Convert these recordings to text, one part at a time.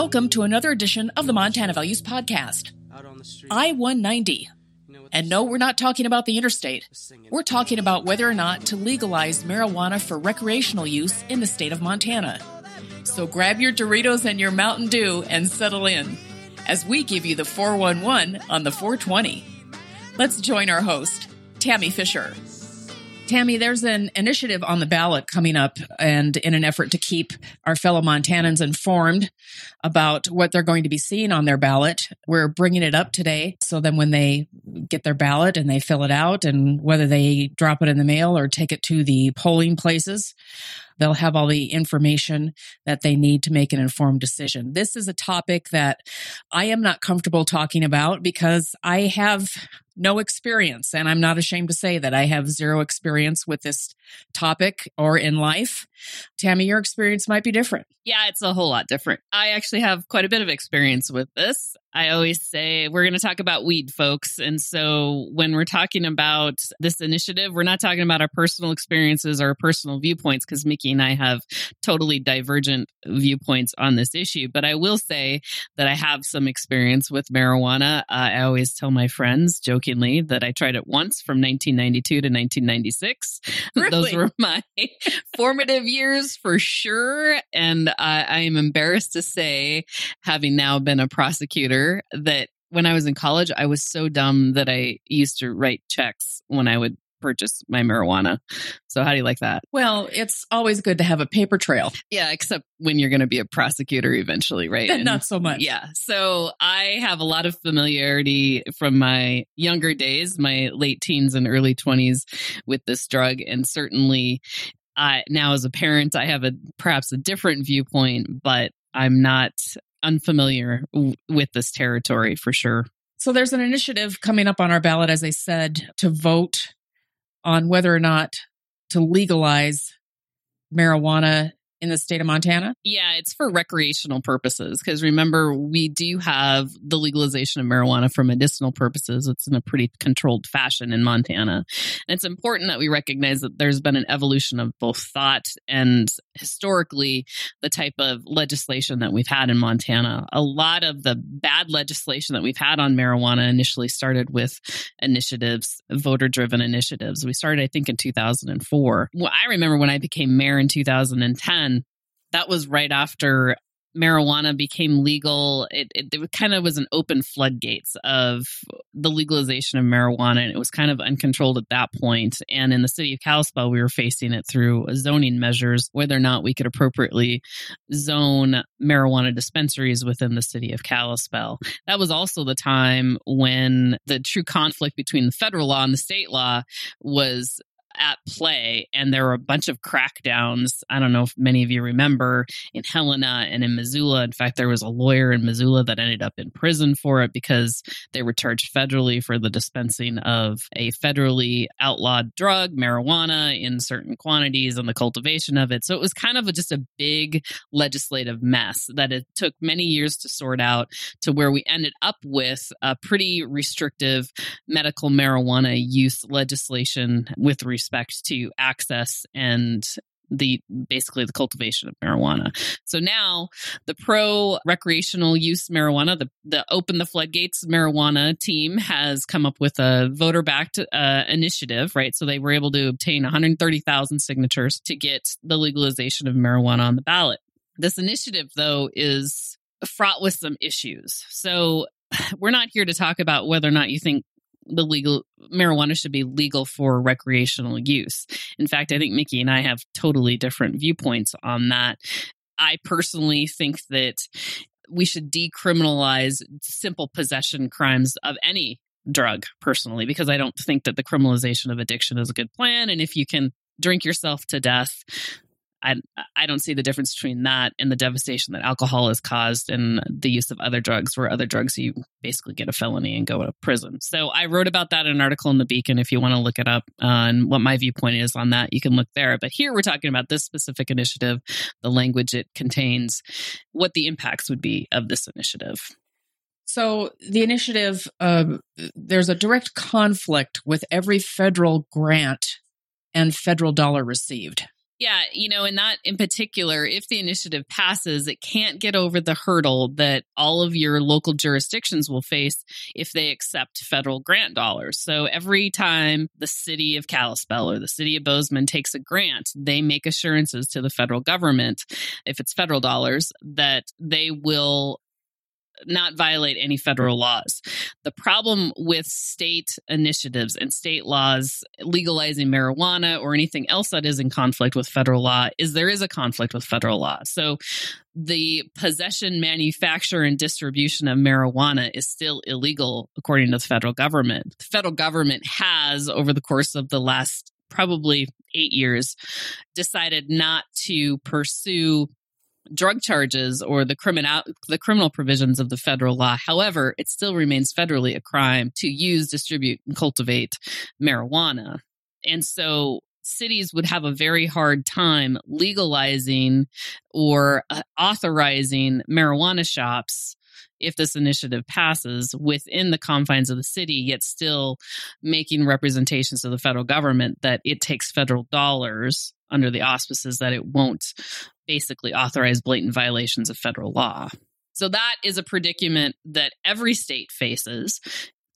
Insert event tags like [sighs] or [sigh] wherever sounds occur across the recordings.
Welcome to another edition of the Montana Values Podcast. I 190. And no, we're not talking about the interstate. We're talking about whether or not to legalize marijuana for recreational use in the state of Montana. So grab your Doritos and your Mountain Dew and settle in as we give you the 411 on the 420. Let's join our host, Tammy Fisher. Tammy, there's an initiative on the ballot coming up, and in an effort to keep our fellow Montanans informed about what they're going to be seeing on their ballot, we're bringing it up today. So then when they get their ballot and they fill it out, and whether they drop it in the mail or take it to the polling places, they'll have all the information that they need to make an informed decision. This is a topic that I am not comfortable talking about because I have no experience. And I'm not ashamed to say that I have zero experience with this topic or in life. Tammy, your experience might be different. Yeah, it's a whole lot different. I actually have quite a bit of experience with this. I always say we're going to talk about weed, folks. And so when we're talking about this initiative, we're not talking about our personal experiences or personal viewpoints because Mickey and I have totally divergent viewpoints on this issue. But I will say that I have some experience with marijuana. Uh, I always tell my friends jokingly that I tried it once from 1992 to 1996. Really? Those were [laughs] my formative years for sure. And uh, I am embarrassed to say, having now been a prosecutor, that when I was in college, I was so dumb that I used to write checks when I would purchase my marijuana. So, how do you like that? Well, it's always good to have a paper trail. Yeah, except when you're going to be a prosecutor eventually, right? And not so much. Yeah. So I have a lot of familiarity from my younger days, my late teens and early 20s with this drug. And certainly I, now as a parent, I have a perhaps a different viewpoint, but I'm not unfamiliar w- with this territory for sure. So there's an initiative coming up on our ballot, as I said, to vote on whether or not to legalize marijuana in the state of Montana. Yeah, it's for recreational purposes because remember, we do have the legalization of marijuana for medicinal purposes. It's in a pretty controlled fashion in Montana. And it's important that we recognize that there's been an evolution of both thought and historically the type of legislation that we've had in Montana. A lot of the bad legislation that we've had on marijuana initially started with initiatives, voter driven initiatives. We started, I think, in 2004. Well, I remember when I became mayor in 2010 that was right after marijuana became legal. It, it, it, kind of was an open floodgates of the legalization of marijuana, and it was kind of uncontrolled at that point. And in the city of Kalispell, we were facing it through zoning measures, whether or not we could appropriately zone marijuana dispensaries within the city of Kalispell. That was also the time when the true conflict between the federal law and the state law was at play and there were a bunch of crackdowns. I don't know if many of you remember in helena and in missoula. In fact there was a lawyer in missoula that ended up in prison for it because they were charged federally for the dispensing of a federally outlawed drug marijuana in certain quantities and the cultivation of it. So it was kind of a, just a big legislative mess that it took many years to sort out to where we ended up with a pretty restrictive medical marijuana use legislation with respect to access and the basically the cultivation of marijuana. So now the pro recreational use marijuana, the the open the floodgates marijuana team has come up with a voter backed uh, initiative, right? So they were able to obtain 130,000 signatures to get the legalization of marijuana on the ballot. This initiative though is fraught with some issues. So [sighs] we're not here to talk about whether or not you think the legal marijuana should be legal for recreational use. In fact, I think Mickey and I have totally different viewpoints on that. I personally think that we should decriminalize simple possession crimes of any drug personally because I don't think that the criminalization of addiction is a good plan and if you can drink yourself to death I I don't see the difference between that and the devastation that alcohol has caused and the use of other drugs, where other drugs you basically get a felony and go to prison. So I wrote about that in an article in the Beacon. If you want to look it up uh, and what my viewpoint is on that, you can look there. But here we're talking about this specific initiative, the language it contains, what the impacts would be of this initiative. So the initiative, uh, there's a direct conflict with every federal grant and federal dollar received. Yeah, you know, in that in particular, if the initiative passes, it can't get over the hurdle that all of your local jurisdictions will face if they accept federal grant dollars. So every time the city of Kalispell or the city of Bozeman takes a grant, they make assurances to the federal government, if it's federal dollars, that they will not violate any federal laws. The problem with state initiatives and state laws legalizing marijuana or anything else that is in conflict with federal law is there is a conflict with federal law. So the possession, manufacture, and distribution of marijuana is still illegal according to the federal government. The federal government has, over the course of the last probably eight years, decided not to pursue drug charges or the criminal the criminal provisions of the federal law. However, it still remains federally a crime to use, distribute, and cultivate marijuana. And so cities would have a very hard time legalizing or uh, authorizing marijuana shops if this initiative passes within the confines of the city, yet still making representations to the federal government that it takes federal dollars under the auspices that it won't basically authorize blatant violations of federal law. So that is a predicament that every state faces.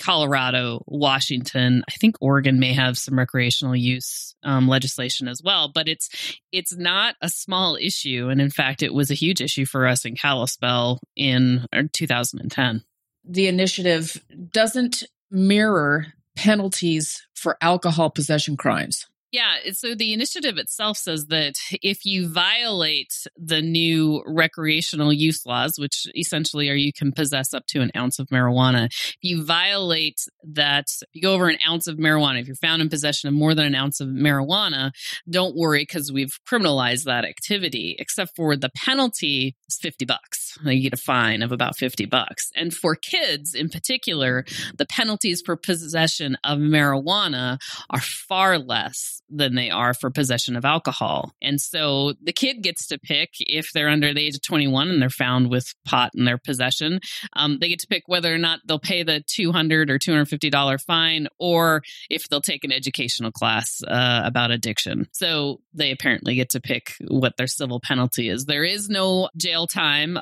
Colorado, Washington, I think Oregon may have some recreational use um, legislation as well, but it's it's not a small issue, and in fact, it was a huge issue for us in Kalispell in uh, 2010. The initiative doesn't mirror penalties for alcohol possession crimes. Yeah. So the initiative itself says that if you violate the new recreational use laws, which essentially are you can possess up to an ounce of marijuana, if you violate that, if you go over an ounce of marijuana, if you're found in possession of more than an ounce of marijuana, don't worry because we've criminalized that activity, except for the penalty is 50 bucks. [laughs] You get a fine of about 50 bucks. And for kids in particular, the penalties for possession of marijuana are far less than they are for possession of alcohol. And so the kid gets to pick if they're under the age of 21 and they're found with pot in their possession. Um, they get to pick whether or not they'll pay the 200 or $250 fine or if they'll take an educational class uh, about addiction. So they apparently get to pick what their civil penalty is. There is no jail time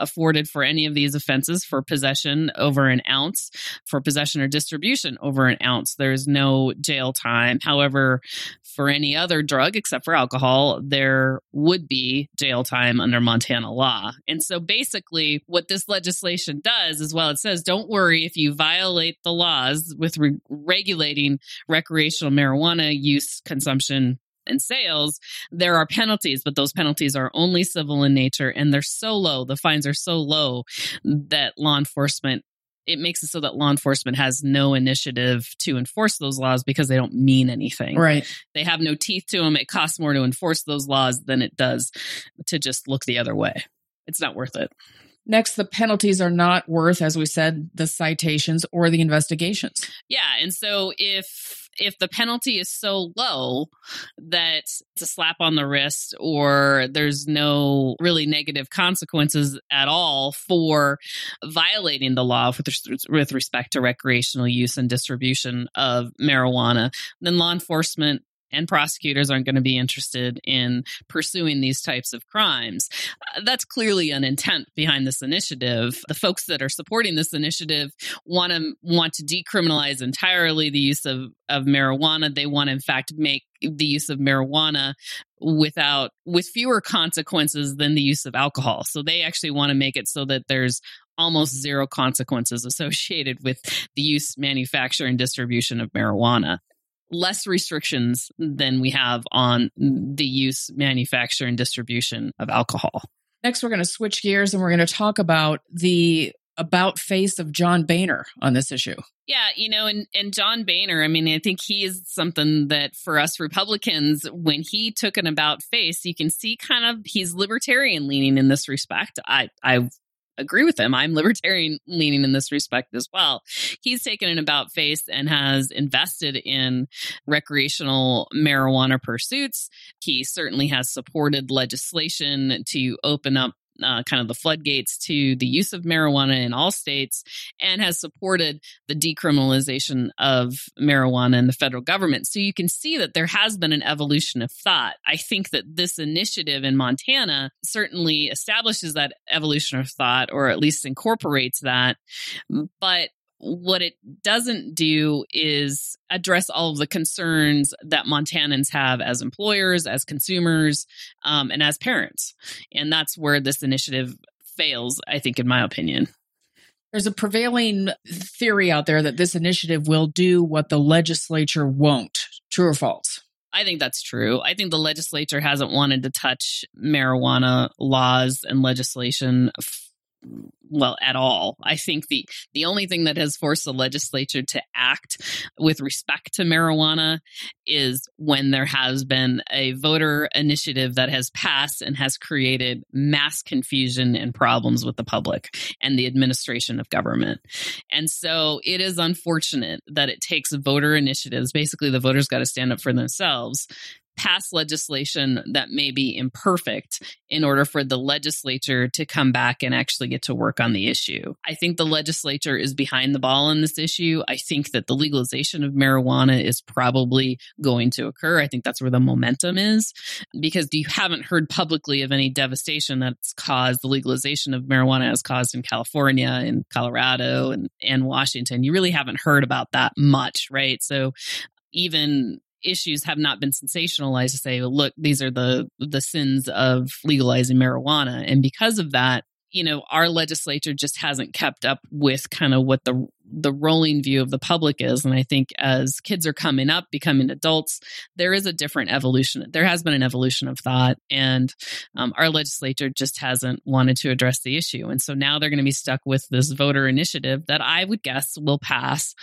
for any of these offenses for possession over an ounce, for possession or distribution over an ounce. There's no jail time. However, for any other drug except for alcohol, there would be jail time under Montana law. And so basically, what this legislation does is well, it says, don't worry if you violate the laws with re- regulating recreational marijuana use, consumption, and sales, there are penalties, but those penalties are only civil in nature and they're so low, the fines are so low that law enforcement it makes it so that law enforcement has no initiative to enforce those laws because they don't mean anything. Right. They have no teeth to them. It costs more to enforce those laws than it does to just look the other way. It's not worth it. Next, the penalties are not worth, as we said, the citations or the investigations. Yeah. And so if if the penalty is so low that it's a slap on the wrist or there's no really negative consequences at all for violating the law with, with respect to recreational use and distribution of marijuana, then law enforcement and prosecutors aren't going to be interested in pursuing these types of crimes. Uh, that's clearly an intent behind this initiative. The folks that are supporting this initiative want to want to decriminalize entirely the use of, of marijuana. They want in fact, make the use of marijuana without with fewer consequences than the use of alcohol. So they actually want to make it so that there's almost zero consequences associated with the use, manufacture, and distribution of marijuana less restrictions than we have on the use, manufacture, and distribution of alcohol. Next, we're going to switch gears and we're going to talk about the about face of John Boehner on this issue. Yeah, you know, and, and John Boehner, I mean, I think he is something that for us Republicans, when he took an about face, you can see kind of he's libertarian leaning in this respect. I I agree with him. I'm libertarian [laughs] leaning in this respect as well. He's taken an about face and has invested in recreational marijuana pursuits. He certainly has supported legislation to open up uh, kind of the floodgates to the use of marijuana in all states and has supported the decriminalization of marijuana in the federal government. So you can see that there has been an evolution of thought. I think that this initiative in Montana certainly establishes that evolution of thought or at least incorporates that. But what it doesn't do is address all of the concerns that Montanans have as employers, as consumers, um, and as parents. And that's where this initiative fails, I think, in my opinion. There's a prevailing theory out there that this initiative will do what the legislature won't. True or false? I think that's true. I think the legislature hasn't wanted to touch marijuana laws and legislation well at all. I think the the only thing that has forced the legislature to act with respect to marijuana is when there has been a voter initiative that has passed and has created mass confusion and problems with the public and the administration of government. And so it is unfortunate that it takes voter initiatives basically the voters got to stand up for themselves pass legislation that may be imperfect in order for the legislature to come back and actually get to work on the issue. I think the legislature is behind the ball on this issue. I think that the legalization of marijuana is probably going to occur. I think that's where the momentum is because you haven't heard publicly of any devastation that's caused the legalization of marijuana has caused in California and Colorado and, and Washington. You really haven't heard about that much, right? So even issues have not been sensationalized to say, look, these are the the sins of legalizing marijuana. And because of that, you know, our legislature just hasn't kept up with kind of what the the rolling view of the public is. And I think as kids are coming up, becoming adults, there is a different evolution. There has been an evolution of thought, and um, our legislature just hasn't wanted to address the issue. And so now they're going to be stuck with this voter initiative that I would guess will pass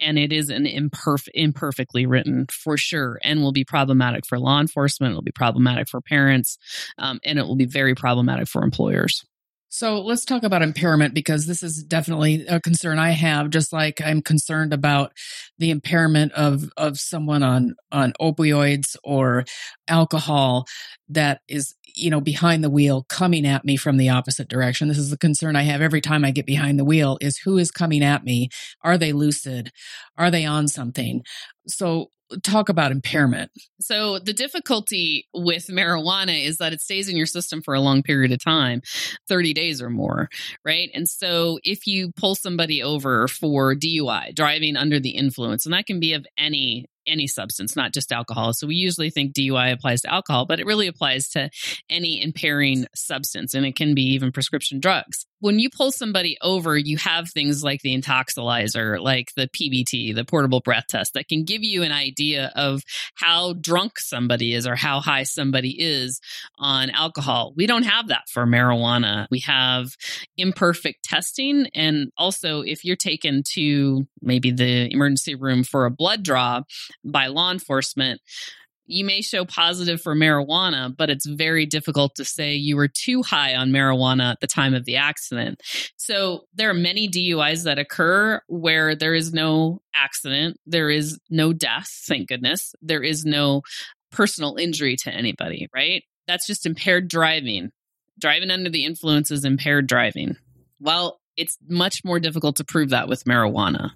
and it is an imperf- imperfectly written for sure and will be problematic for law enforcement it will be problematic for parents um, and it will be very problematic for employers so let's talk about impairment because this is definitely a concern I have, just like I'm concerned about the impairment of, of someone on, on opioids or alcohol that is, you know, behind the wheel coming at me from the opposite direction. This is the concern I have every time I get behind the wheel is who is coming at me? Are they lucid? Are they on something? So talk about impairment. So, the difficulty with marijuana is that it stays in your system for a long period of time 30 days or more, right? And so, if you pull somebody over for DUI, driving under the influence, and that can be of any any substance, not just alcohol. So we usually think DUI applies to alcohol, but it really applies to any impairing substance, and it can be even prescription drugs when you pull somebody over, you have things like the Intoxilyzer, like the PBT, the portable breath test, that can give you an idea of how drunk somebody is or how high somebody is on alcohol. We don't have that for marijuana. We have imperfect testing. And also, if you're taken to maybe the emergency room for a blood draw by law enforcement, you may show positive for marijuana, but it's very difficult to say you were too high on marijuana at the time of the accident. So there are many DUIs that occur where there is no accident, there is no death, thank goodness. There is no personal injury to anybody, right? That's just impaired driving. Driving under the influence is impaired driving. Well, it's much more difficult to prove that with marijuana.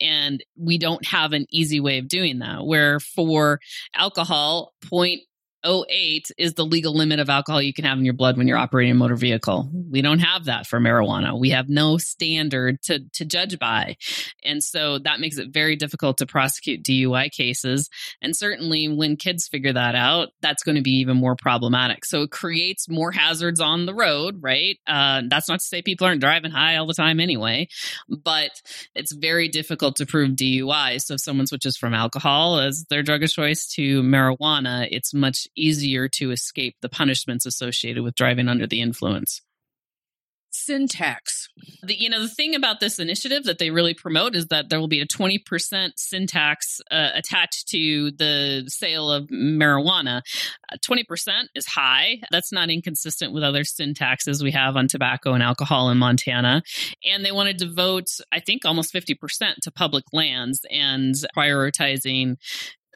And we don't have an easy way of doing that. Where for alcohol, point. 08 is the legal limit of alcohol you can have in your blood when you're operating a motor vehicle. We don't have that for marijuana. We have no standard to, to judge by. And so that makes it very difficult to prosecute DUI cases. And certainly when kids figure that out, that's going to be even more problematic. So it creates more hazards on the road, right? Uh, that's not to say people aren't driving high all the time anyway, but it's very difficult to prove DUI. So if someone switches from alcohol as their drug of choice to marijuana, it's much easier to escape the punishments associated with driving under the influence. Sin tax. The, you know, the thing about this initiative that they really promote is that there will be a 20% sin tax uh, attached to the sale of marijuana. Uh, 20% is high. That's not inconsistent with other sin taxes we have on tobacco and alcohol in Montana. And they wanted to vote, I think, almost 50% to public lands and prioritizing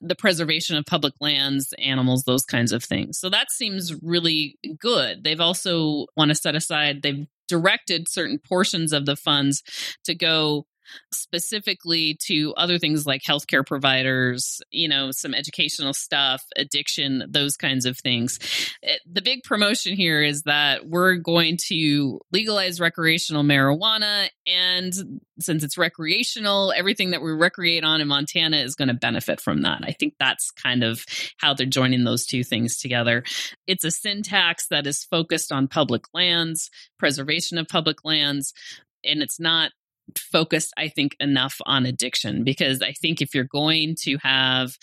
the preservation of public lands, animals, those kinds of things. So that seems really good. They've also want to set aside, they've directed certain portions of the funds to go specifically to other things like healthcare providers, you know, some educational stuff, addiction, those kinds of things. Eh, the big promotion here is that we're going to legalize recreational marijuana. And since it's recreational, everything that we recreate on in Montana is going to benefit from that. I think that's kind of how they're joining those two things together. It's a sin tax that is focused on public lands, preservation of public lands, and it's not focused, I think, enough on addiction because I think if you're going to have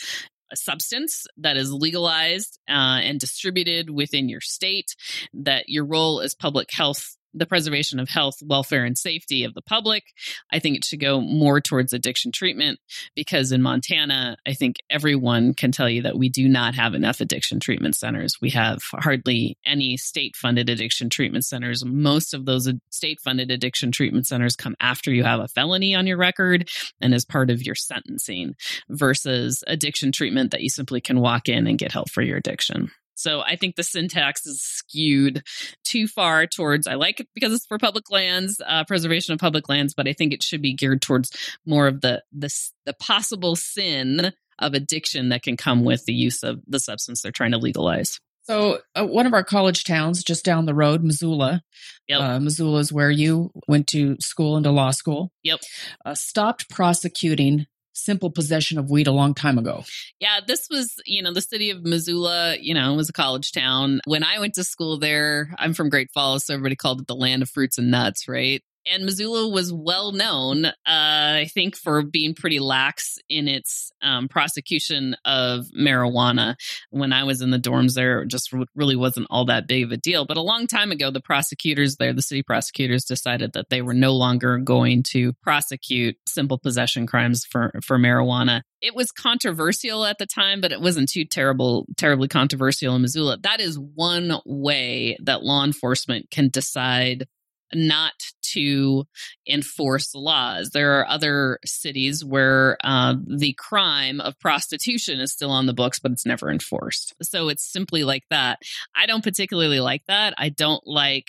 a substance that is legalized uh, and distributed within your state, that your role as public health the preservation of health, welfare, and safety of the public. I think it should go more towards addiction treatment because in Montana, I think everyone can tell you that we do not have enough addiction treatment centers. We have hardly any state funded addiction treatment centers. Most of those state funded addiction treatment centers come after you have a felony on your record and as part of your sentencing versus addiction treatment that you simply can walk in and get help for your addiction. So I think the sin tax is skewed too far towards, I like it because it's for public lands, uh, preservation of public lands, but I think it should be geared towards more of the, the, the possible sin of addiction that can come with the use of the substance they're trying to legalize. So, uh, one of our college towns just down the road, Missoula, yep. uh, Missoula is where you went to school and to law school. Yep. Uh, stopped prosecuting simple possession of weed a long time ago. Yeah, this was, you know, the city of Missoula, you know, was a college town. When I went to school there, I'm from Great Falls, so everybody called it the land of fruits and nuts, right? And Missoula was well known, uh, I think, for being pretty lax in its um, prosecution of marijuana. When I was in the dorms there, it just really wasn't all that big of a deal. But a long time ago, the prosecutors there, the city prosecutors, decided that they were no longer going to prosecute simple possession crimes for, for marijuana. It was controversial at the time, but it wasn't too terrible, terribly controversial in Missoula. That is one way that law enforcement can decide not to enforce laws. There are other cities where uh, the crime of prostitution is still on the books, but it's never enforced. So it's simply like that. I don't particularly like that. I don't like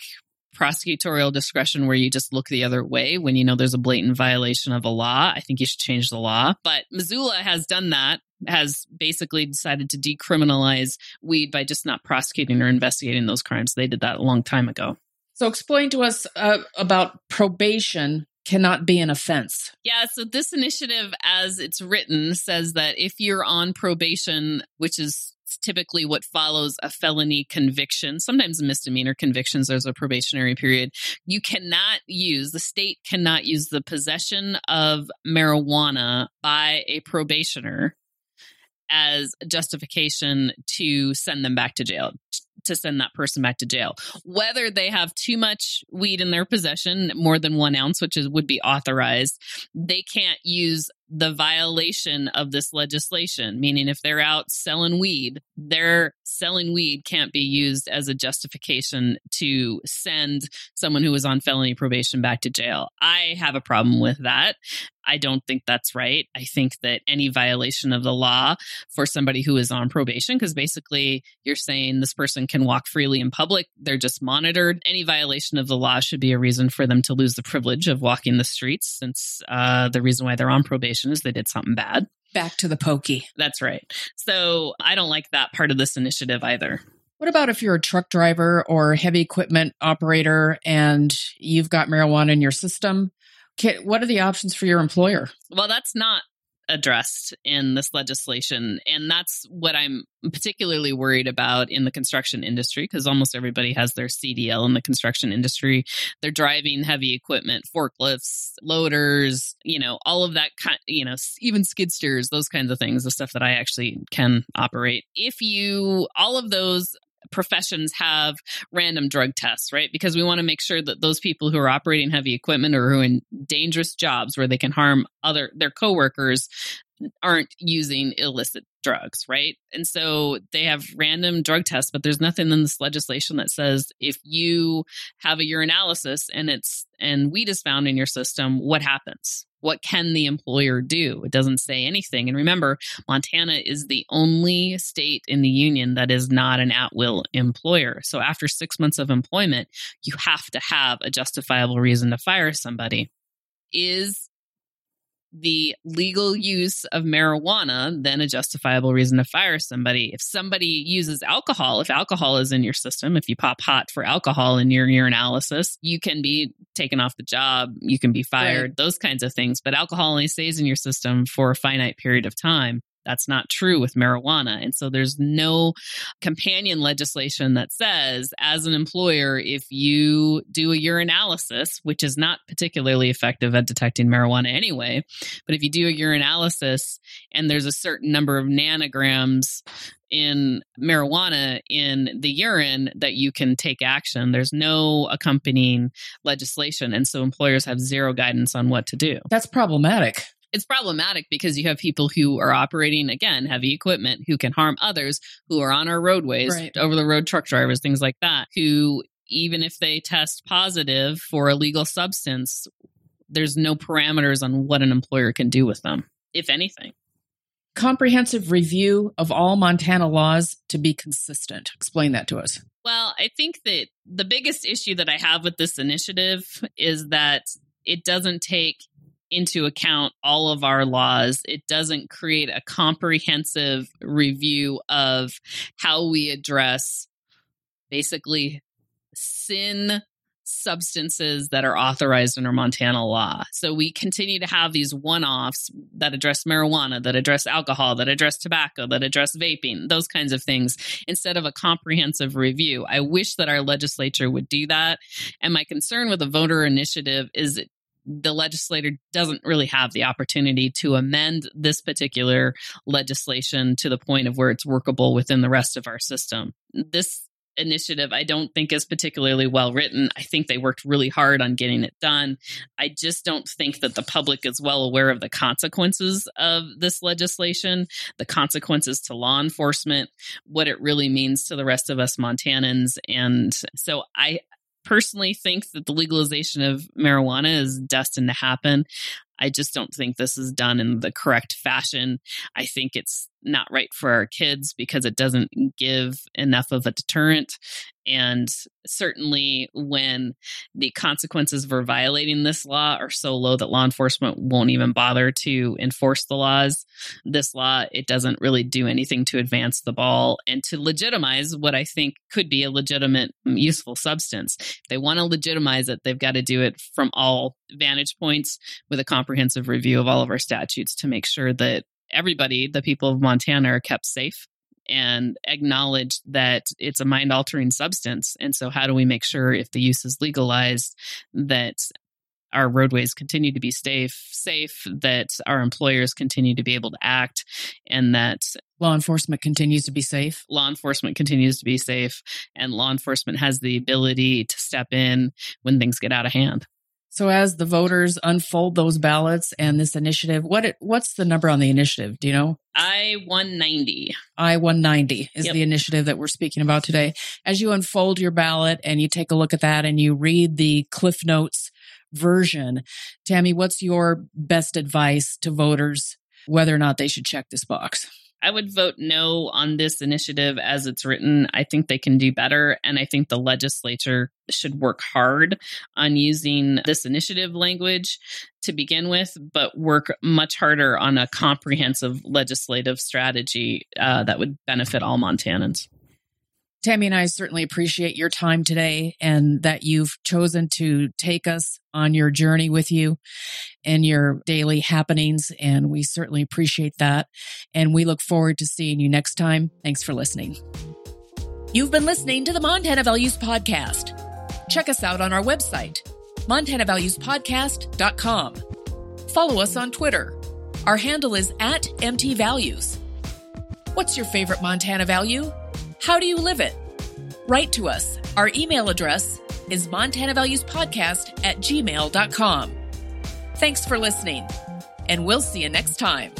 prosecutorial discretion where you just look the other way when you know there's a blatant violation of a law. I think you should change the law. But Missoula has done that has basically decided to decriminalize weed by just not prosecuting or investigating those crimes. They did that a long time ago. So, explain to us uh, about probation cannot be an offense. Yeah, so this initiative, as it's written, says that if you're on probation, which is typically what follows a felony conviction, sometimes misdemeanor convictions, there's a probationary period, you cannot use, the state cannot use the possession of marijuana by a probationer as justification to send them back to jail to send that person back to jail. Whether they have too much weed in their possession, more than one ounce, which is would be authorized, they can't use the violation of this legislation, meaning if they're out selling weed, their selling weed can't be used as a justification to send someone who is on felony probation back to jail. I have a problem with that. I don't think that's right. I think that any violation of the law for somebody who is on probation, because basically you're saying this person can walk freely in public, they're just monitored. Any violation of the law should be a reason for them to lose the privilege of walking the streets, since uh, the reason why they're on probation is they did something bad. Back to the pokey. That's right. So I don't like that part of this initiative either. What about if you're a truck driver or heavy equipment operator and you've got marijuana in your system? What are the options for your employer? Well, that's not addressed in this legislation. And that's what I'm particularly worried about in the construction industry because almost everybody has their CDL in the construction industry. They're driving heavy equipment, forklifts, loaders, you know, all of that kind, you know, even skid steers, those kinds of things, the stuff that I actually can operate. If you, all of those professions have random drug tests, right? Because we want to make sure that those people who are operating heavy equipment or who are in dangerous jobs where they can harm other their coworkers aren't using illicit drugs, right? And so they have random drug tests, but there's nothing in this legislation that says if you have a urinalysis and it's and weed is found in your system, what happens? What can the employer do? It doesn't say anything. And remember, Montana is the only state in the union that is not an at will employer. So after six months of employment, you have to have a justifiable reason to fire somebody. Is the legal use of marijuana then a justifiable reason to fire somebody. If somebody uses alcohol, if alcohol is in your system, if you pop hot for alcohol in your urinalysis, you can be taken off the job, you can be fired, right. those kinds of things. But alcohol only stays in your system for a finite period of time. That's not true with marijuana. And so there's no companion legislation that says, as an employer, if you do a urinalysis, which is not particularly effective at detecting marijuana anyway, but if you do a urinalysis and there's a certain number of nanograms in marijuana in the urine that you can take action. There's no accompanying legislation. And so employers have zero guidance on what to do. That's problematic it's problematic because you have people who are operating again heavy equipment who can harm others who are on our roadways right. over the road truck drivers things like that who even if they test positive for a legal substance there's no parameters on what an employer can do with them if anything. Comprehensive review of all montana laws to be consistent. Explain that to us. Well i think that the biggest issue that i have with this initiative is that it doesn't take into account all of our laws. It doesn't create a comprehensive review of how we address basically sin substances that are authorized under Montana law. So we continue to have these one offs that address marijuana, that address alcohol, that address tobacco, that address vaping, those kinds of things, instead of a comprehensive review. I wish that our legislature would do that. And my concern with the voter initiative is the legislator doesn't really have the opportunity to amend this particular legislation to the point of where it's workable within the rest of our system. This initiative I don't think is particularly well written. I think they worked really hard on getting it done. I just don't think that the public is well aware of the consequences of this legislation, the consequences to law enforcement, what it really means to the rest of us Montanans. And so I personally think that the legalization of marijuana is destined to happen. I just don't think this is done in the correct fashion. I think it's not right for our kids because it doesn't give enough of a deterrent. And certainly, when the consequences for violating this law are so low that law enforcement won't even bother to enforce the laws, this law, it doesn't really do anything to advance the ball and to legitimize what I think could be a legitimate, mm, useful substance. If they want to legitimize it, they've got to do it from all vantage points with a comprehensive review of all of our statutes to make sure that everybody, the people of Montana, are kept safe and acknowledge that it's a mind altering substance. And so, how do we make sure if the use is legalized that our roadways continue to be safe, safe, that our employers continue to be able to act, and that law enforcement continues to be safe. Law enforcement continues to be safe, and law enforcement has the ability to step in when things get out of hand. So as the voters unfold those ballots and this initiative, what it, what's the number on the initiative? Do you know? I 190. I 190 is yep. the initiative that we're speaking about today. As you unfold your ballot and you take a look at that and you read the Cliff Notes version, Tammy, what's your best advice to voters whether or not they should check this box? I would vote no on this initiative as it's written. I think they can do better. And I think the legislature should work hard on using this initiative language to begin with, but work much harder on a comprehensive legislative strategy uh, that would benefit all Montanans. Tammy and I certainly appreciate your time today and that you've chosen to take us on your journey with you and your daily happenings. And we certainly appreciate that. And we look forward to seeing you next time. Thanks for listening. You've been listening to the Montana Values Podcast. Check us out on our website, montanavaluespodcast.com. Follow us on Twitter. Our handle is at MTValues. What's your favorite Montana value? How do you live it? Write to us. Our email address is montanavaluespodcast at gmail.com. Thanks for listening, and we'll see you next time.